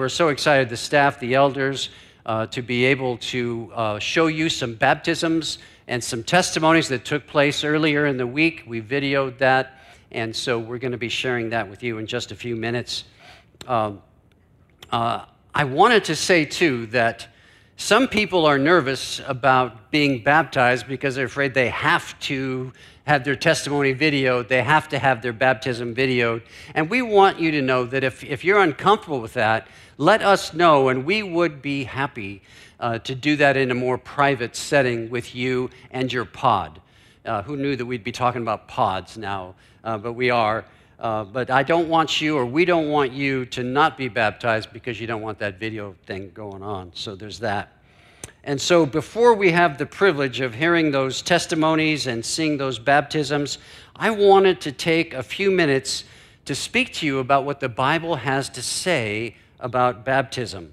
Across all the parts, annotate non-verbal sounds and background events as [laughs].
we're so excited, the staff, the elders, uh, to be able to uh, show you some baptisms and some testimonies that took place earlier in the week. We videoed that, and so we're going to be sharing that with you in just a few minutes. Um, uh, I wanted to say, too, that some people are nervous about being baptized because they're afraid they have to have their testimony videoed, they have to have their baptism videoed. And we want you to know that if, if you're uncomfortable with that, let us know, and we would be happy uh, to do that in a more private setting with you and your pod. Uh, who knew that we'd be talking about pods now? Uh, but we are. Uh, but I don't want you, or we don't want you, to not be baptized because you don't want that video thing going on. So there's that. And so, before we have the privilege of hearing those testimonies and seeing those baptisms, I wanted to take a few minutes to speak to you about what the Bible has to say about baptism.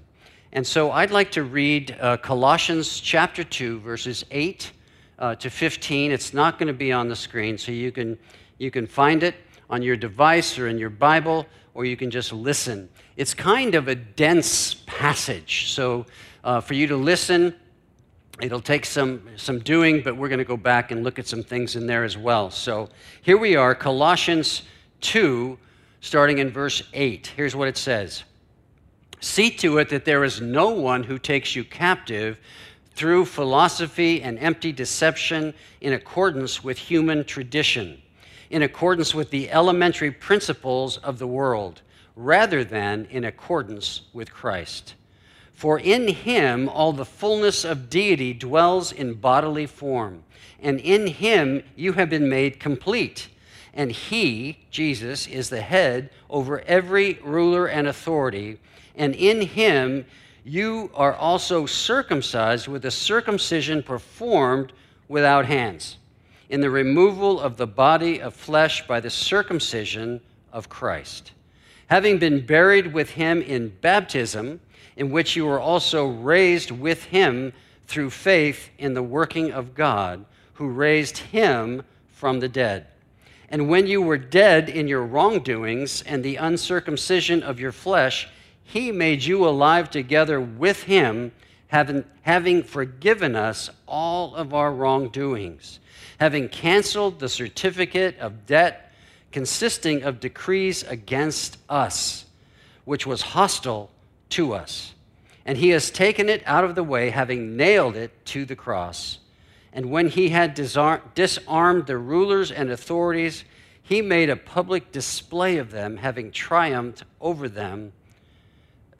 And so I'd like to read uh, Colossians chapter 2, verses 8 uh, to 15. It's not going to be on the screen, so you can, you can find it on your device or in your Bible, or you can just listen. It's kind of a dense passage, so uh, for you to listen, it'll take some, some doing, but we're going to go back and look at some things in there as well. So here we are, Colossians 2, starting in verse 8. Here's what it says. See to it that there is no one who takes you captive through philosophy and empty deception in accordance with human tradition, in accordance with the elementary principles of the world, rather than in accordance with Christ. For in him all the fullness of deity dwells in bodily form, and in him you have been made complete. And he, Jesus, is the head over every ruler and authority and in him you are also circumcised with a circumcision performed without hands, in the removal of the body of flesh by the circumcision of Christ. Having been buried with him in baptism, in which you were also raised with him through faith in the working of God, who raised him from the dead. And when you were dead in your wrongdoings and the uncircumcision of your flesh, he made you alive together with Him, having, having forgiven us all of our wrongdoings, having canceled the certificate of debt consisting of decrees against us, which was hostile to us. And He has taken it out of the way, having nailed it to the cross. And when He had disarmed the rulers and authorities, He made a public display of them, having triumphed over them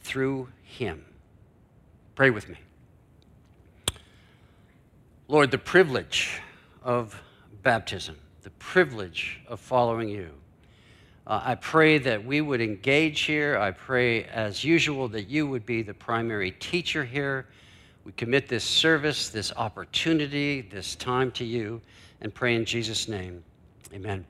through him. Pray with me. Lord, the privilege of baptism, the privilege of following you. Uh, I pray that we would engage here. I pray, as usual, that you would be the primary teacher here. We commit this service, this opportunity, this time to you, and pray in Jesus' name. Amen.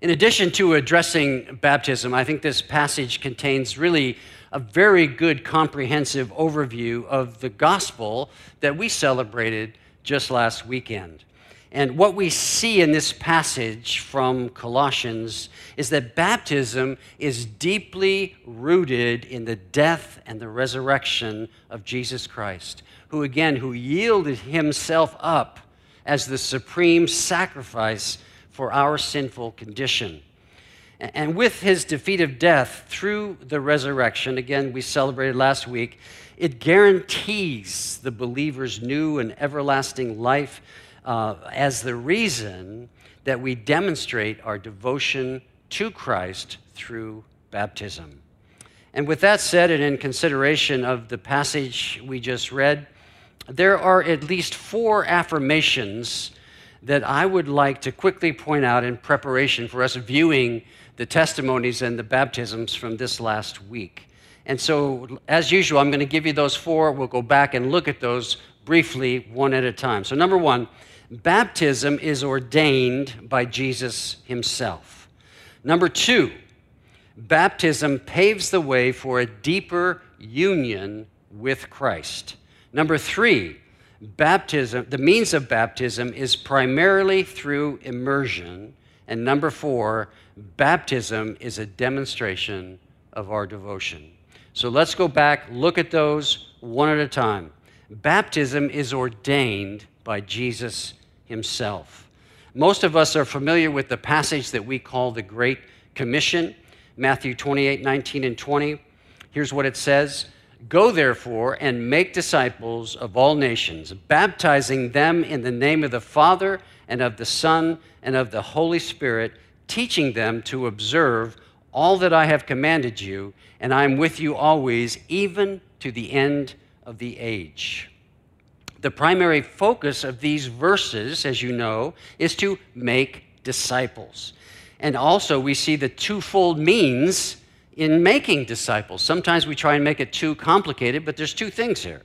In addition to addressing baptism, I think this passage contains really a very good comprehensive overview of the gospel that we celebrated just last weekend. And what we see in this passage from Colossians is that baptism is deeply rooted in the death and the resurrection of Jesus Christ, who again, who yielded himself up as the supreme sacrifice for our sinful condition. And with his defeat of death through the resurrection, again, we celebrated last week, it guarantees the believer's new and everlasting life uh, as the reason that we demonstrate our devotion to Christ through baptism. And with that said, and in consideration of the passage we just read, there are at least four affirmations that I would like to quickly point out in preparation for us viewing the testimonies and the baptisms from this last week. And so, as usual, I'm going to give you those four. We'll go back and look at those briefly, one at a time. So, number one, baptism is ordained by Jesus himself. Number two, baptism paves the way for a deeper union with Christ. Number three, baptism, the means of baptism is primarily through immersion. And number four, baptism is a demonstration of our devotion. So let's go back, look at those one at a time. Baptism is ordained by Jesus himself. Most of us are familiar with the passage that we call the Great Commission, Matthew 28 19 and 20. Here's what it says Go therefore and make disciples of all nations, baptizing them in the name of the Father and of the Son and of the Holy Spirit, teaching them to observe all that I have commanded you, and I am with you always, even to the end of the age. The primary focus of these verses, as you know, is to make disciples. And also, we see the twofold means in making disciples. Sometimes we try and make it too complicated, but there's two things here.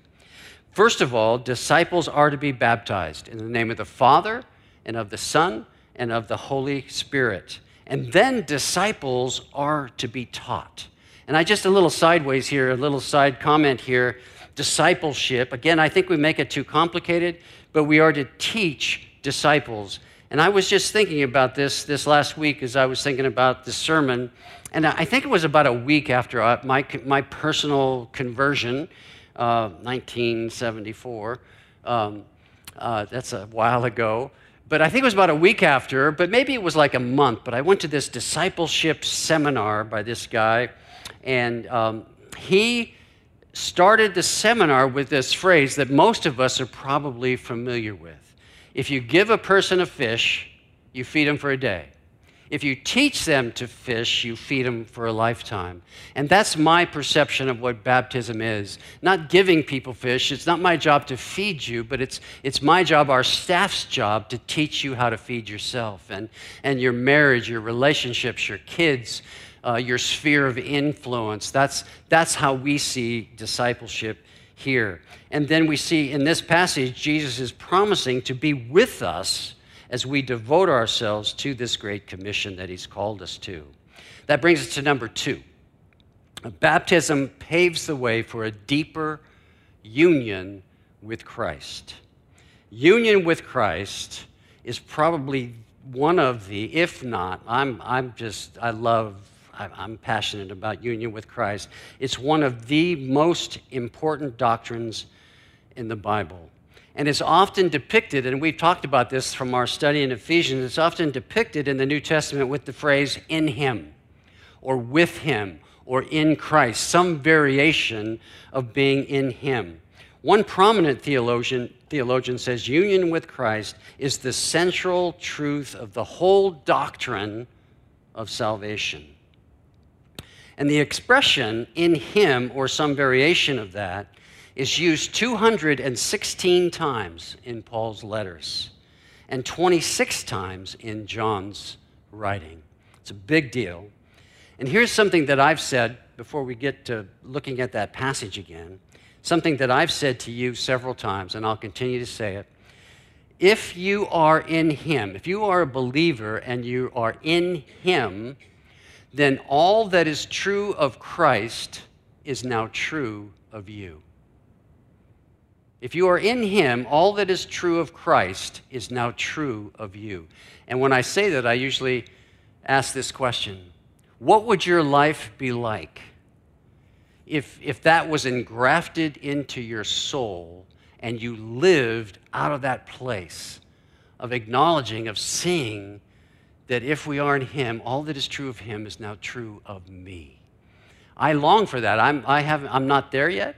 First of all, disciples are to be baptized in the name of the Father and of the Son and of the Holy Spirit. And then disciples are to be taught. And I just a little sideways here, a little side comment here. Discipleship, again, I think we make it too complicated, but we are to teach disciples. And I was just thinking about this this last week as I was thinking about the sermon. And I think it was about a week after my, my personal conversion, uh, 1974. Um, uh, that's a while ago but I think it was about a week after, but maybe it was like a month. But I went to this discipleship seminar by this guy, and um, he started the seminar with this phrase that most of us are probably familiar with. If you give a person a fish, you feed him for a day. If you teach them to fish, you feed them for a lifetime. And that's my perception of what baptism is. Not giving people fish. It's not my job to feed you, but it's, it's my job, our staff's job, to teach you how to feed yourself and, and your marriage, your relationships, your kids, uh, your sphere of influence. That's, that's how we see discipleship here. And then we see in this passage, Jesus is promising to be with us as we devote ourselves to this great commission that He's called us to. That brings us to number two. Baptism paves the way for a deeper union with Christ. Union with Christ is probably one of the, if not, I'm, I'm just, I love, I'm passionate about union with Christ. It's one of the most important doctrines in the Bible. And it's often depicted, and we've talked about this from our study in Ephesians, it's often depicted in the New Testament with the phrase in Him, or with Him, or in Christ, some variation of being in Him. One prominent theologian, theologian says union with Christ is the central truth of the whole doctrine of salvation. And the expression in Him, or some variation of that, is used 216 times in Paul's letters and 26 times in John's writing. It's a big deal. And here's something that I've said before we get to looking at that passage again. Something that I've said to you several times, and I'll continue to say it. If you are in Him, if you are a believer and you are in Him, then all that is true of Christ is now true of you. If you are in him, all that is true of Christ is now true of you. And when I say that, I usually ask this question What would your life be like if, if that was engrafted into your soul and you lived out of that place of acknowledging, of seeing that if we are in him, all that is true of him is now true of me? I long for that. I'm, I haven't, I'm not there yet,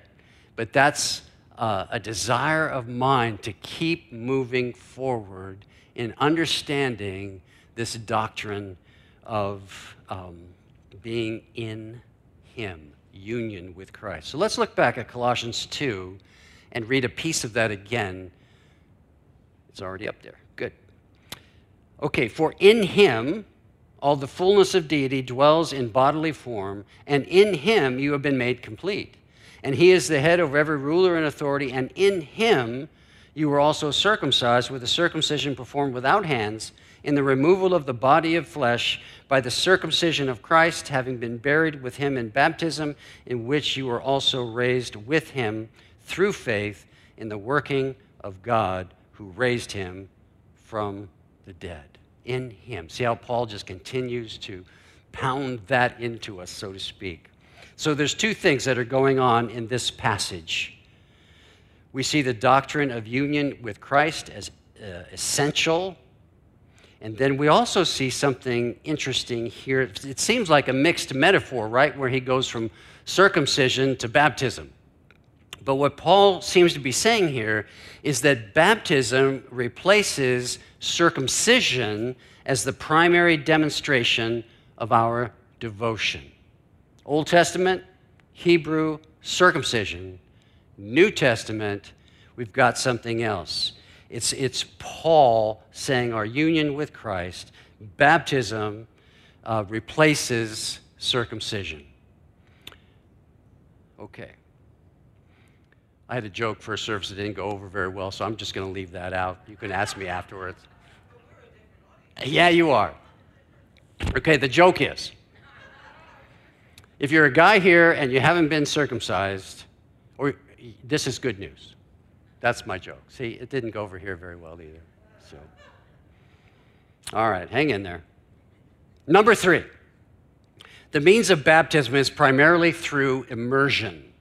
but that's uh, a desire of mine to keep moving forward in understanding this doctrine of um, being in Him, union with Christ. So let's look back at Colossians 2 and read a piece of that again. It's already up there. Good. Okay, for in Him, all the fullness of deity dwells in bodily form, and in Him you have been made complete and he is the head over every ruler and authority, and in him you were also circumcised with a circumcision performed without hands, in the removal of the body of flesh by the circumcision of Christ, having been buried with him in baptism, in which you were also raised with him through faith in the working of God who raised him from the dead. In him. See how Paul just continues to pound that into us, so to speak. So there's two things that are going on in this passage. We see the doctrine of union with Christ as uh, essential. And then we also see something interesting here. It seems like a mixed metaphor, right? Where he goes from circumcision to baptism. But what Paul seems to be saying here is that baptism replaces circumcision as the primary demonstration of our devotion. Old Testament, Hebrew, circumcision. New Testament, we've got something else. It's, it's Paul saying our union with Christ, baptism uh, replaces circumcision. Okay. I had a joke for a service that didn't go over very well, so I'm just going to leave that out. You can ask me afterwards. [laughs] Yeah, you are. Okay, the joke is if you're a guy here and you haven't been circumcised, or this is good news. That's my joke. See, it didn't go over here very well either. So, all right, hang in there. Number three, the means of baptism is primarily through immersion.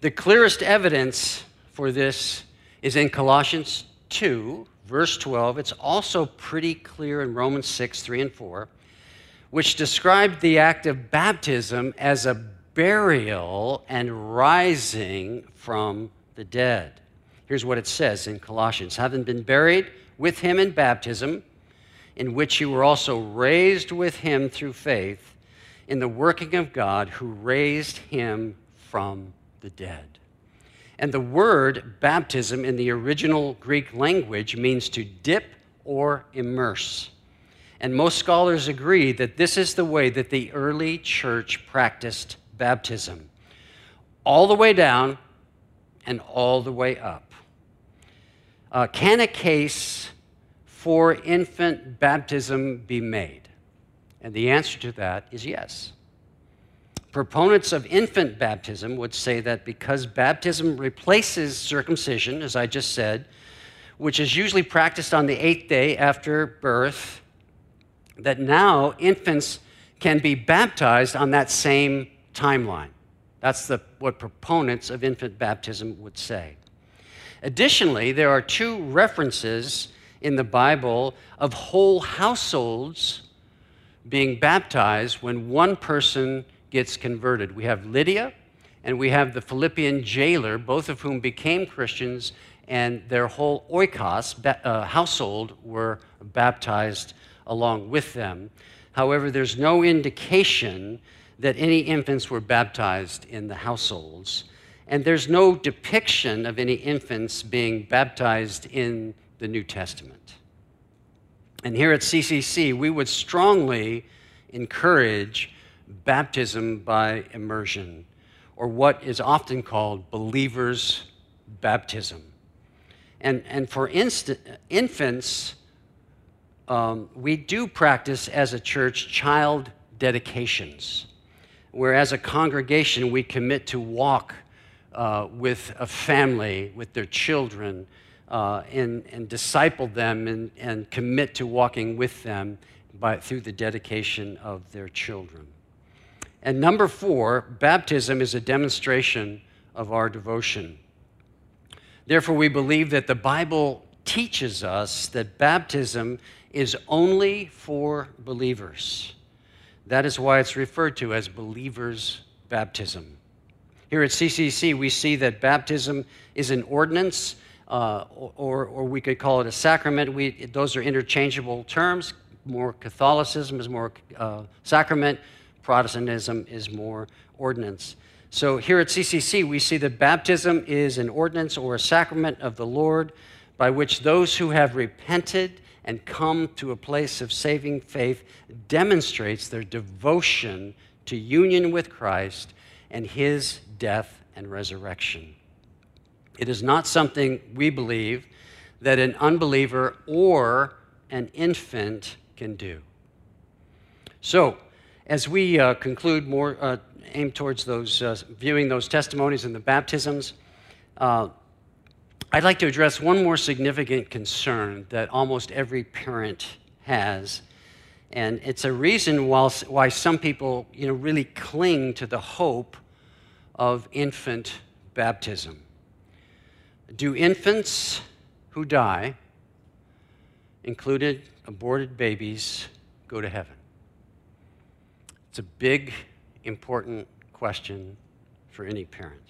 The clearest evidence for this is in Colossians 2, verse 12. It's also pretty clear in Romans 6, 3 and 4, which described the act of baptism as a burial and rising from the dead. Here's what it says in Colossians Having been buried with him in baptism, in which you were also raised with him through faith in the working of God who raised him from the dead. And the word baptism in the original Greek language means to dip or immerse. And most scholars agree that this is the way that the early church practiced baptism all the way down and all the way up. Uh, can a case for infant baptism be made? And the answer to that is yes. Proponents of infant baptism would say that because baptism replaces circumcision, as I just said, which is usually practiced on the eighth day after birth, that now infants can be baptized on that same timeline. That's the, what proponents of infant baptism would say. Additionally, there are two references in the Bible of whole households being baptized when one person gets converted. We have Lydia and we have the Philippian jailer, both of whom became Christians, and their whole oikos, uh, household, were baptized along with them. However, there's no indication that any infants were baptized in the households, and there's no depiction of any infants being baptized in the New Testament. And here at CCC, we would strongly encourage baptism by immersion, or what is often called believers' baptism. And, and for inst- infants, um, we do practice as a church child dedications, where as a congregation we commit to walk uh, with a family, with their children, uh, and, and disciple them and, and commit to walking with them by, through the dedication of their children. And number four, baptism is a demonstration of our devotion. Therefore, we believe that the Bible teaches us that baptism is only for believers. That is why it's referred to as believers' baptism. Here at CCC, we see that baptism is an ordinance, uh, or, or we could call it a sacrament. We, those are interchangeable terms. More Catholicism is more uh, sacrament Protestantism is more ordinance. So here at CCC, we see that baptism is an ordinance or a sacrament of the Lord by which those who have repented and come to a place of saving faith demonstrates their devotion to union with Christ and his death and resurrection. It is not something we believe that an unbeliever or an infant can do. So, as we uh, conclude more, uh, aim towards those, uh, viewing those testimonies and the baptisms, uh, I'd like to address one more significant concern that almost every parent has, And it's a reason why some people you know, really cling to the hope of infant baptism. Do infants who die, included aborted babies, go to heaven? It's a big, important question for any parent.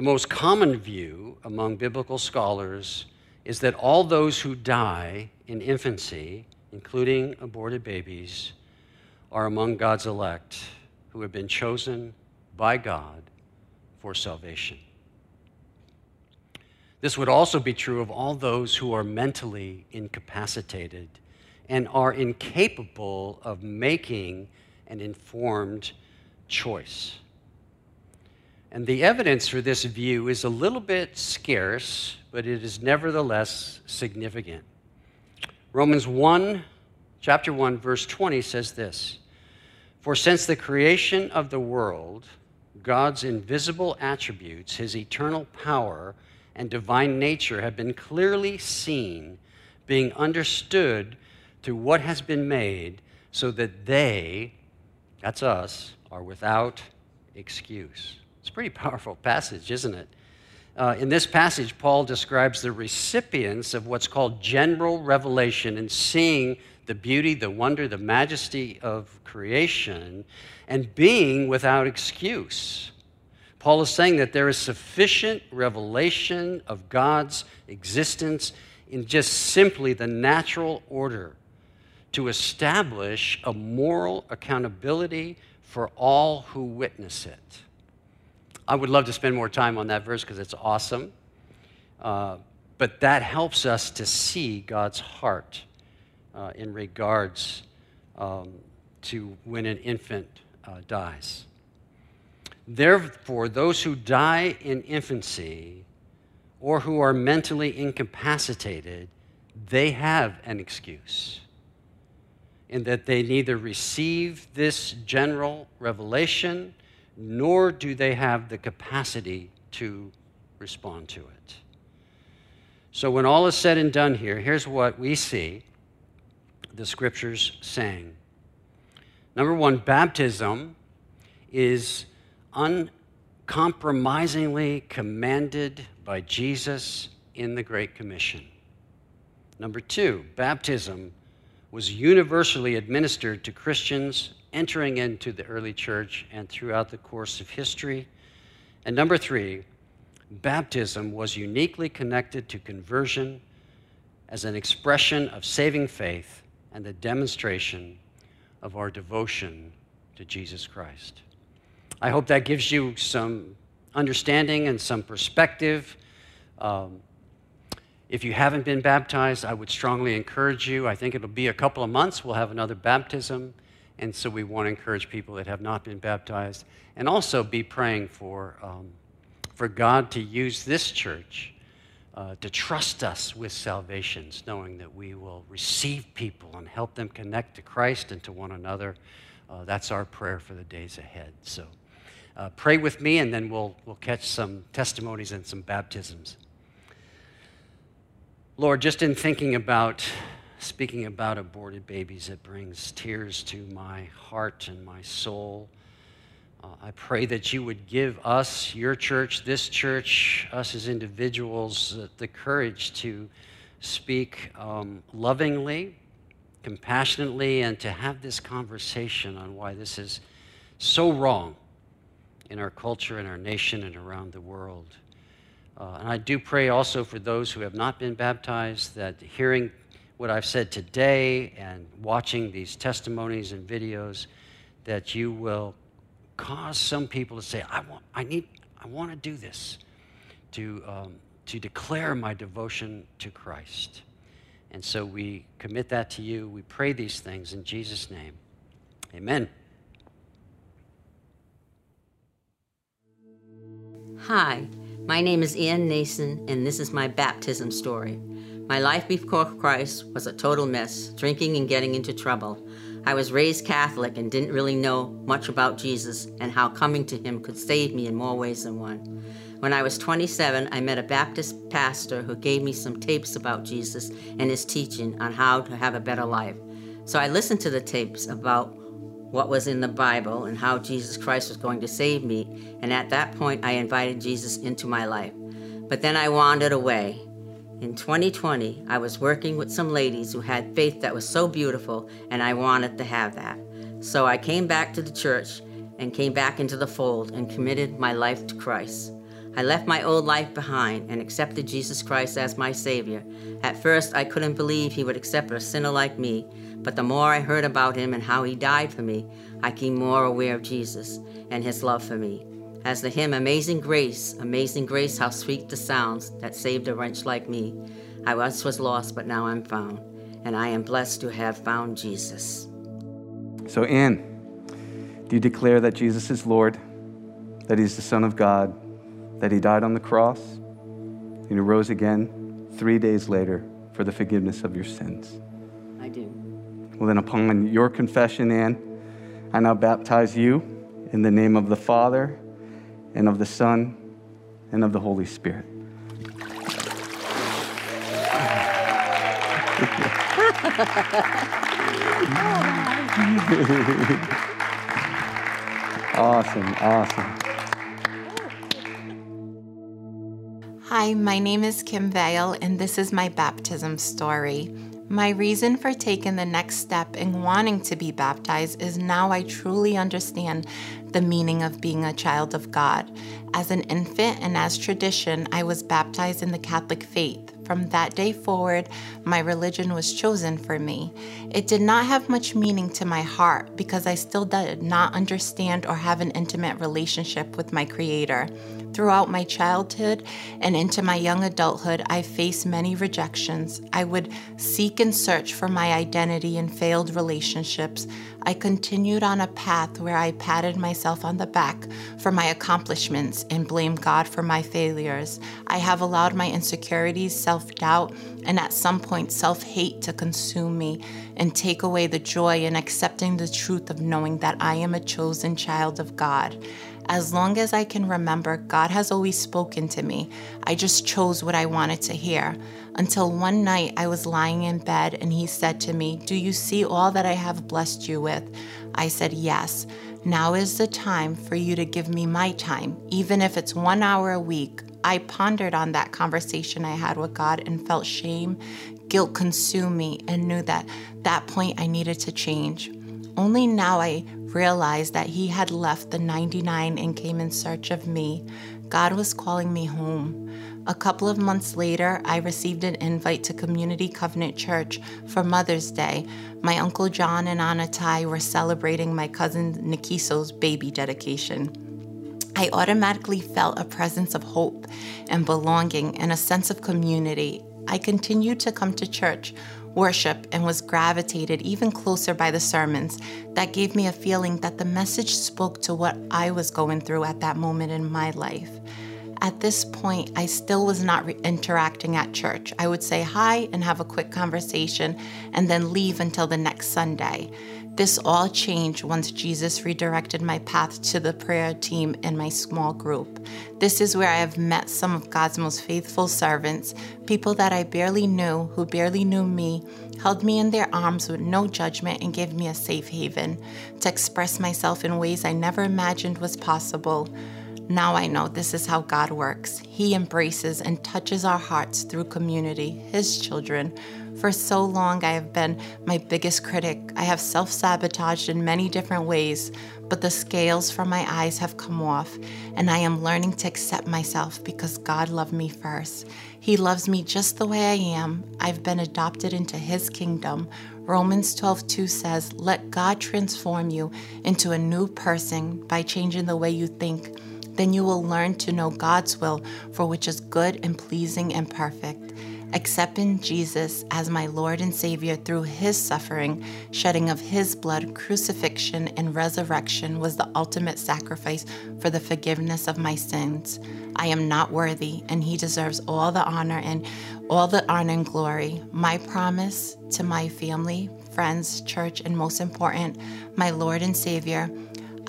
The most common view among biblical scholars is that all those who die in infancy, including aborted babies, are among God's elect who have been chosen by God for salvation. This would also be true of all those who are mentally incapacitated and are incapable of making an informed choice. And the evidence for this view is a little bit scarce, but it is nevertheless significant. Romans 1, chapter 1, verse 20 says this For since the creation of the world, God's invisible attributes, his eternal power, and divine nature have been clearly seen, being understood through what has been made, so that they, that's us, are without excuse. It's a pretty powerful passage, isn't it? Uh, in this passage, Paul describes the recipients of what's called general revelation and seeing the beauty, the wonder, the majesty of creation and being without excuse. Paul is saying that there is sufficient revelation of God's existence in just simply the natural order to establish a moral accountability for all who witness it. I would love to spend more time on that verse because it's awesome. Uh, but that helps us to see God's heart uh, in regards um, to when an infant uh, dies. Therefore, those who die in infancy or who are mentally incapacitated, they have an excuse in that they neither receive this general revelation nor do they have the capacity to respond to it. So, when all is said and done here, here's what we see the scriptures saying. Number one, baptism is uncompromisingly commanded by Jesus in the Great Commission. Number two, baptism was universally administered to Christians entering into the early church and throughout the course of history. And number three, baptism was uniquely connected to conversion as an expression of saving faith and the demonstration of our devotion to Jesus Christ. I hope that gives you some understanding and some perspective. Um, if you haven't been baptized, I would strongly encourage you. I think it'll be a couple of months. We'll have another baptism. And so we want to encourage people that have not been baptized and also be praying for, um, for God to use this church uh, to trust us with salvations, knowing that we will receive people and help them connect to Christ and to one another. Uh, that's our prayer for the days ahead. So uh, pray with me, and then we'll, we'll catch some testimonies and some baptisms. Lord, just in thinking about speaking about aborted babies, it brings tears to my heart and my soul. Uh, I pray that you would give us, your church, this church, us as individuals, uh, the courage to speak um, lovingly, compassionately, and to have this conversation on why this is so wrong in our culture, in our nation, and around the world. Uh, and I do pray also for those who have not been baptized that hearing what I've said today and watching these testimonies and videos, that you will cause some people to say, I want, I need, I want to do this, to, um, to declare my devotion to Christ. And so we commit that to you. We pray these things in Jesus' name. Amen. Hi, my name is Ann Nason, and this is my baptism story. My life before Christ was a total mess, drinking and getting into trouble. I was raised Catholic and didn't really know much about Jesus and how coming to him could save me in more ways than one. When I was 27, I met a Baptist pastor who gave me some tapes about Jesus and his teaching on how to have a better life. So I listened to the tapes about what was in the Bible and how Jesus Christ was going to save me, and at that point I invited Jesus into my life. But then I wandered away. In 2020, I was working with some ladies who had faith that was so beautiful, and I wanted to have that. So I came back to the church and came back into the fold and committed my life to Christ. I left my old life behind and accepted Jesus Christ as my Savior. At first, I couldn't believe He would accept a sinner like me, but the more I heard about Him and how He died for me, I became more aware of Jesus and His love for me. As the hymn Amazing Grace, Amazing Grace, how sweet the sounds that saved a wretch like me. I once was lost, but now I'm found, and I am blessed to have found Jesus. So, Anne, do you declare that Jesus is Lord, that He's the Son of God, that He died on the cross, and He rose again three days later for the forgiveness of your sins? I do. Well, then, upon your confession, Anne, I now baptize you in the name of the Father, and of the Son, and of the Holy Spirit. [laughs] awesome, awesome. Hi, my name is Kim Vale, and this is my baptism story. My reason for taking the next step in wanting to be baptized is now I truly understand the meaning of being a child of God. As an infant and as tradition, I was baptized in the Catholic faith. From that day forward, my religion was chosen for me. It did not have much meaning to my heart because I still did not understand or have an intimate relationship with my Creator. Throughout my childhood and into my young adulthood, I faced many rejections. I would seek and search for my identity in failed relationships. I continued on a path where I patted myself on the back for my accomplishments and blamed God for my failures. I have allowed my insecurities, self doubt, and at some point self hate to consume me and take away the joy in accepting the truth of knowing that I am a chosen child of God. As long as I can remember, God has always spoken to me. I just chose what I wanted to hear. Until one night I was lying in bed and He said to me, Do you see all that I have blessed you with? I said, Yes. Now is the time for you to give me my time, even if it's one hour a week. I pondered on that conversation I had with God and felt shame, guilt consume me, and knew that that point I needed to change. Only now I realized that He had left the 99 and came in search of me. God was calling me home. A couple of months later, I received an invite to Community Covenant Church for Mother's Day. My Uncle John and Anna Tai were celebrating my cousin Nikiso's baby dedication. I automatically felt a presence of hope and belonging and a sense of community. I continued to come to church worship and was gravitated even closer by the sermons. That gave me a feeling that the message spoke to what I was going through at that moment in my life. At this point, I still was not re- interacting at church. I would say hi and have a quick conversation and then leave until the next Sunday. This all changed once Jesus redirected my path to the prayer team in my small group. This is where I have met some of God's most faithful servants, people that I barely knew, who barely knew me, held me in their arms with no judgment and gave me a safe haven to express myself in ways I never imagined was possible. Now I know this is how God works. He embraces and touches our hearts through community, His children. For so long, I have been my biggest critic. I have self sabotaged in many different ways, but the scales from my eyes have come off, and I am learning to accept myself because God loved me first. He loves me just the way I am. I've been adopted into His kingdom. Romans 12:2 says, "Let God transform you into a new person by changing the way you think." then you will learn to know God's will for which is good and pleasing and perfect. Accepting Jesus as my Lord and Savior through His suffering, shedding of His blood, crucifixion, and resurrection was the ultimate sacrifice for the forgiveness of my sins. I am not worthy, and He deserves all the honor and all the honor and glory. My promise to my family, friends, church, and most important, my Lord and Savior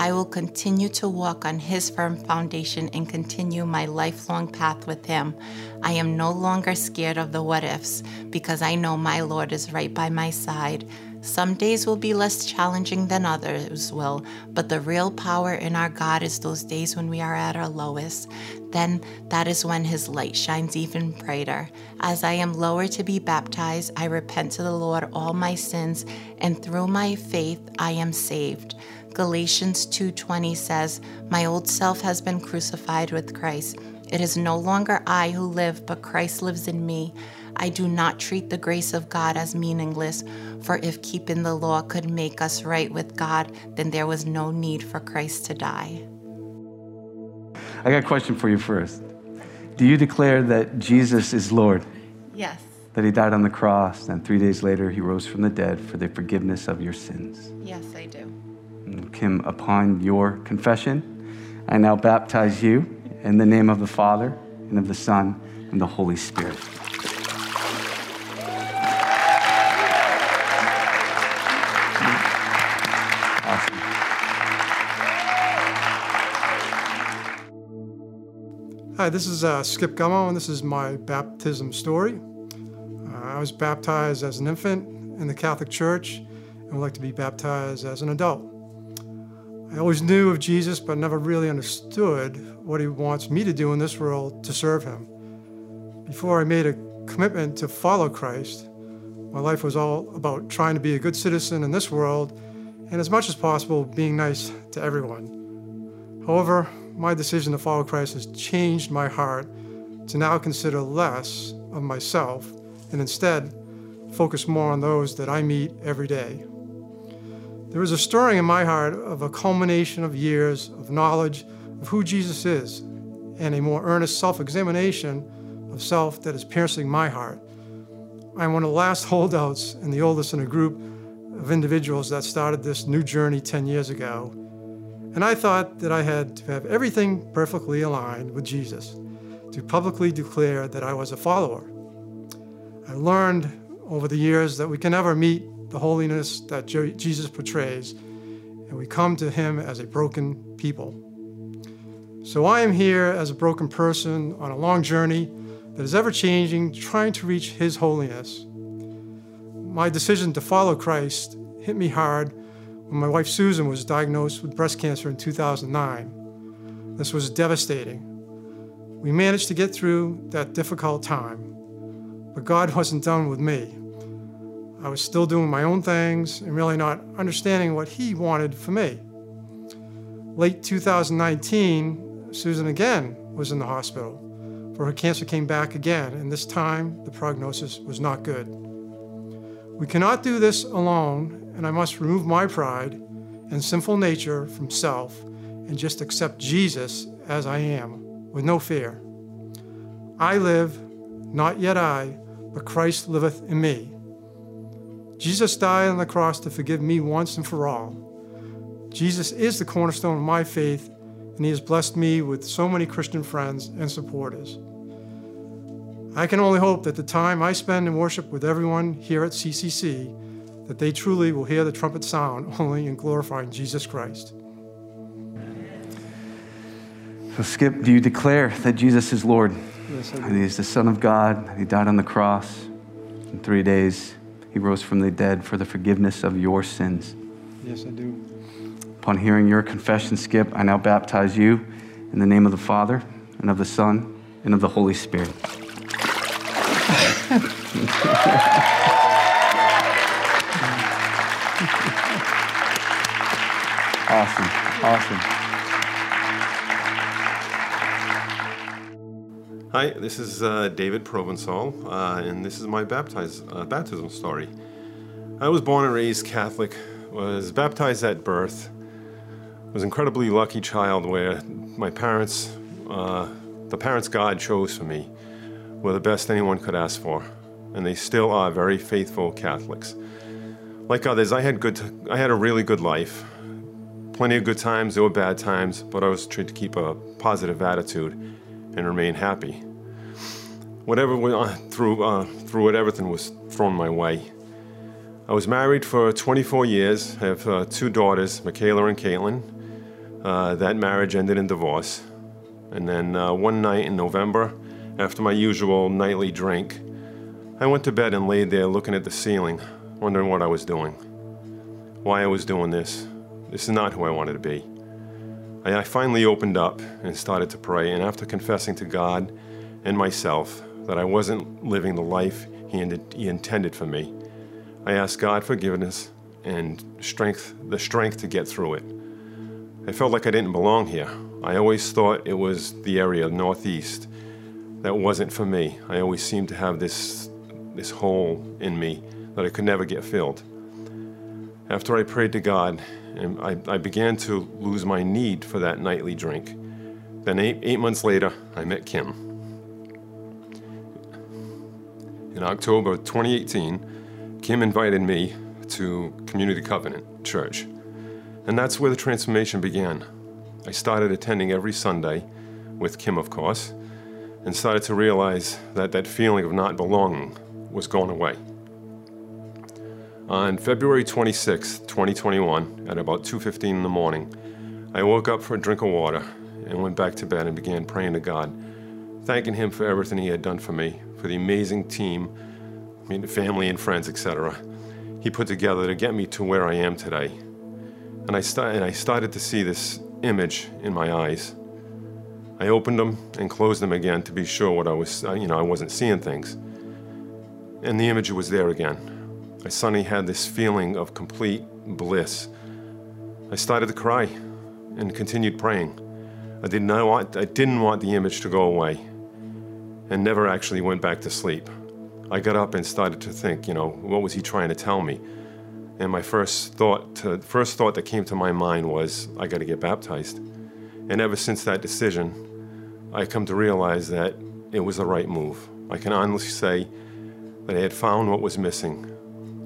I will continue to walk on His firm foundation and continue my lifelong path with Him. I am no longer scared of the what ifs because I know my Lord is right by my side. Some days will be less challenging than others will, but the real power in our God is those days when we are at our lowest. Then that is when His light shines even brighter. As I am lower to be baptized, I repent to the Lord all my sins, and through my faith I am saved. Galatians 2:20 says, "My old self has been crucified with Christ. It is no longer I who live, but Christ lives in me." I do not treat the grace of God as meaningless, for if keeping the law could make us right with God, then there was no need for Christ to die. I got a question for you first. Do you declare that Jesus is Lord? Yes. That he died on the cross, and three days later he rose from the dead for the forgiveness of your sins? Yes, I do. Kim, upon your confession, I now baptize you in the name of the Father, and of the Son, and the Holy Spirit. Hi, this is uh, Skip Gummo, and this is my baptism story. Uh, I was baptized as an infant in the Catholic Church and would like to be baptized as an adult. I always knew of Jesus, but never really understood what he wants me to do in this world to serve him. Before I made a commitment to follow Christ, my life was all about trying to be a good citizen in this world and, as much as possible, being nice to everyone. However, my decision to follow Christ has changed my heart to now consider less of myself and instead focus more on those that I meet every day. There is a stirring in my heart of a culmination of years of knowledge of who Jesus is and a more earnest self examination of self that is piercing my heart. I'm one of the last holdouts and the oldest in a group of individuals that started this new journey 10 years ago. And I thought that I had to have everything perfectly aligned with Jesus to publicly declare that I was a follower. I learned over the years that we can never meet the holiness that Jesus portrays, and we come to him as a broken people. So I am here as a broken person on a long journey that is ever changing, trying to reach his holiness. My decision to follow Christ hit me hard when my wife Susan was diagnosed with breast cancer in 2009. This was devastating. We managed to get through that difficult time, but God wasn't done with me. I was still doing my own things and really not understanding what He wanted for me. Late 2019, Susan again was in the hospital, for her cancer came back again, and this time the prognosis was not good. We cannot do this alone, and I must remove my pride and sinful nature from self and just accept Jesus as I am, with no fear. I live, not yet I, but Christ liveth in me. Jesus died on the cross to forgive me once and for all. Jesus is the cornerstone of my faith, and He has blessed me with so many Christian friends and supporters. I can only hope that the time I spend in worship with everyone here at CCC, that they truly will hear the trumpet sound [laughs] only in glorifying Jesus Christ. So, Skip, do you declare that Jesus is Lord? Yes, I And he is the Son of God, and he died on the cross. In three days, he rose from the dead for the forgiveness of your sins. Yes, I do. Upon hearing your confession, Skip, I now baptize you in the name of the Father, and of the Son, and of the Holy Spirit. [laughs] awesome. Awesome. Hi, this is uh, David Provençal, uh, and this is my baptize, uh, baptism story. I was born and raised Catholic, was baptized at birth, was an incredibly lucky child where my parents, uh, the parents God chose for me, were the best anyone could ask for, and they still are very faithful Catholics. Like others, I had good, I had a really good life, plenty of good times, there were bad times, but I was trying to keep a positive attitude and remain happy. Whatever on through, uh, through it, everything was thrown my way. I was married for 24 years. I have uh, two daughters, Michaela and Caitlin. Uh, that marriage ended in divorce. And then uh, one night in November, after my usual nightly drink, I went to bed and laid there looking at the ceiling, wondering what I was doing. why I was doing this. This is not who I wanted to be. I, finally opened up and started to pray, and after confessing to God and myself that I wasn't living the life He, he intended for me, I asked God forgiveness and strength, the strength to get through it. I felt like I didn't belong here. I always thought it was the area northeast that wasn't for me. I always seemed to have this this hole in me that I could never get filled. After I prayed to God, and I, I began to lose my need for that nightly drink. Then eight, eight months later, I met Kim. In October 2018, Kim invited me to Community Covenant Church. And that's where the transformation began. I started attending every Sunday with Kim, of course, and started to realize that that feeling of not belonging was gone away. On February 26, 2021, at about 2:15 in the morning, I woke up for a drink of water and went back to bed and began praying to God, thanking him for everything he had done for me, for the amazing team, I mean family and friends, etc. He put together to get me to where I am today. And I, and I started to see this image in my eyes. I opened them and closed them again to be sure what I was, uh, you know, I wasn't seeing things. And the image was there again. I suddenly had this feeling of complete bliss. I started to cry and continued praying. I did not want, I didn't want the image to go away and never actually went back to sleep. I got up and started to think, you know, what was he trying to tell me? And my first thought, to, first thought that came to my mind was, I got to get baptized. And ever since that decision, I come to realize that it was the right move. I can honestly say that I had found what was missing.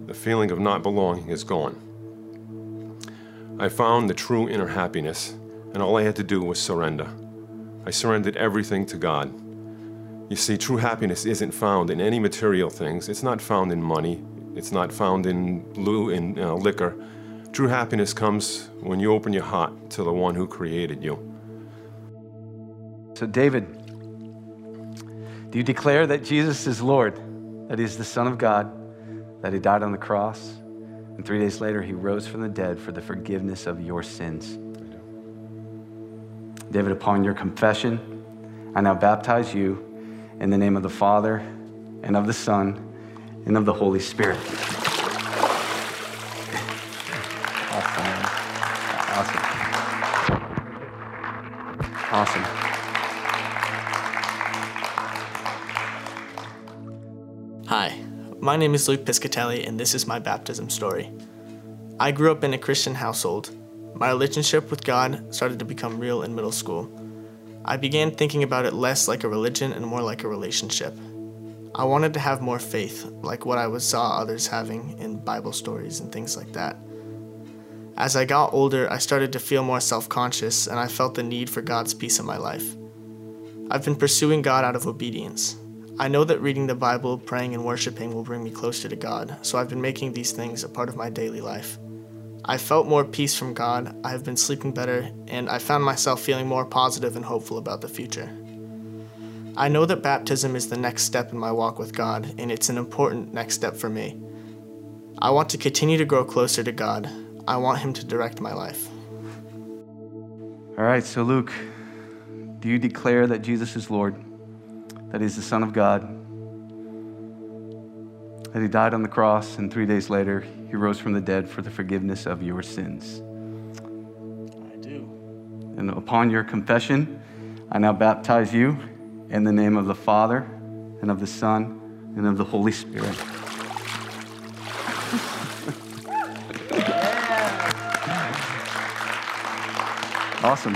The feeling of not belonging is gone. I found the true inner happiness, and all I had to do was surrender. I surrendered everything to God. You see, true happiness isn't found in any material things. It's not found in money. It's not found in, blue in uh, liquor. True happiness comes when you open your heart to the one who created you. So, David, do you declare that Jesus is Lord? that he is the Son of God, that he died on the cross, and three days later he rose from the dead for the forgiveness of your sins. David, upon your confession, I now baptize you in the name of the Father, and of the Son, and of the Holy Spirit. Awesome. Awesome. Awesome. My name is Luke Piscatelli, and this is my baptism story. I grew up in a Christian household. My relationship with God started to become real in middle school. I began thinking about it less like a religion and more like a relationship. I wanted to have more faith, like what I saw others having in Bible stories and things like that. As I got older, I started to feel more self conscious and I felt the need for God's peace in my life. I've been pursuing God out of obedience. I know that reading the Bible, praying, and worshiping will bring me closer to God, so I've been making these things a part of my daily life. I felt more peace from God, I have been sleeping better, and I found myself feeling more positive and hopeful about the future. I know that baptism is the next step in my walk with God, and it's an important next step for me. I want to continue to grow closer to God. I want Him to direct my life. All right, so Luke, do you declare that Jesus is Lord? That he's the Son of God, that he died on the cross, and three days later, he rose from the dead for the forgiveness of your sins. I do. And upon your confession, I now baptize you in the name of the Father, and of the Son, and of the Holy Spirit. [laughs] awesome.